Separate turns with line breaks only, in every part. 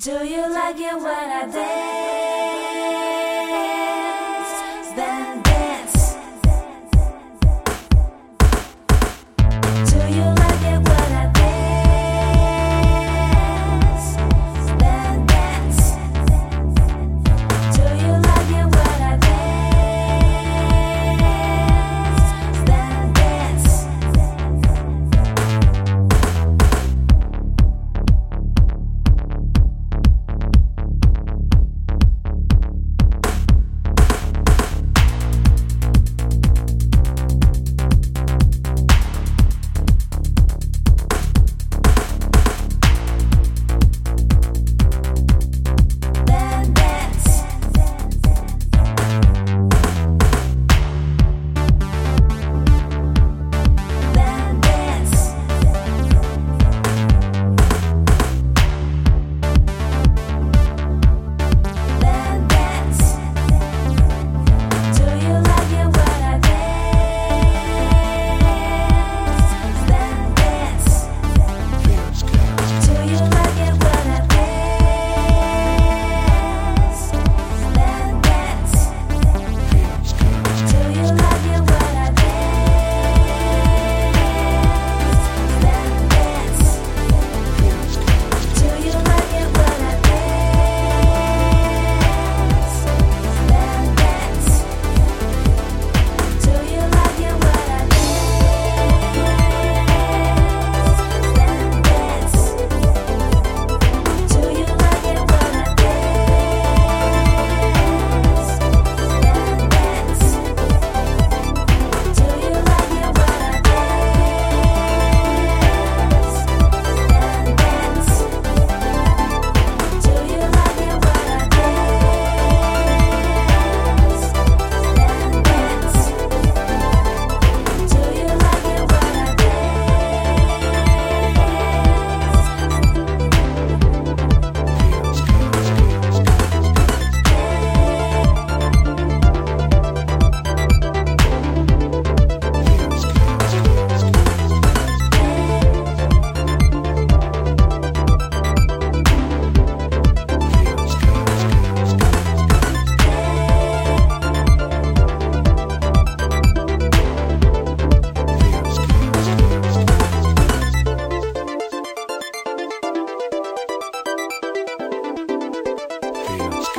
Do you like it when I dance?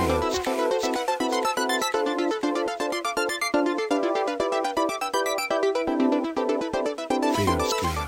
Fear, fear,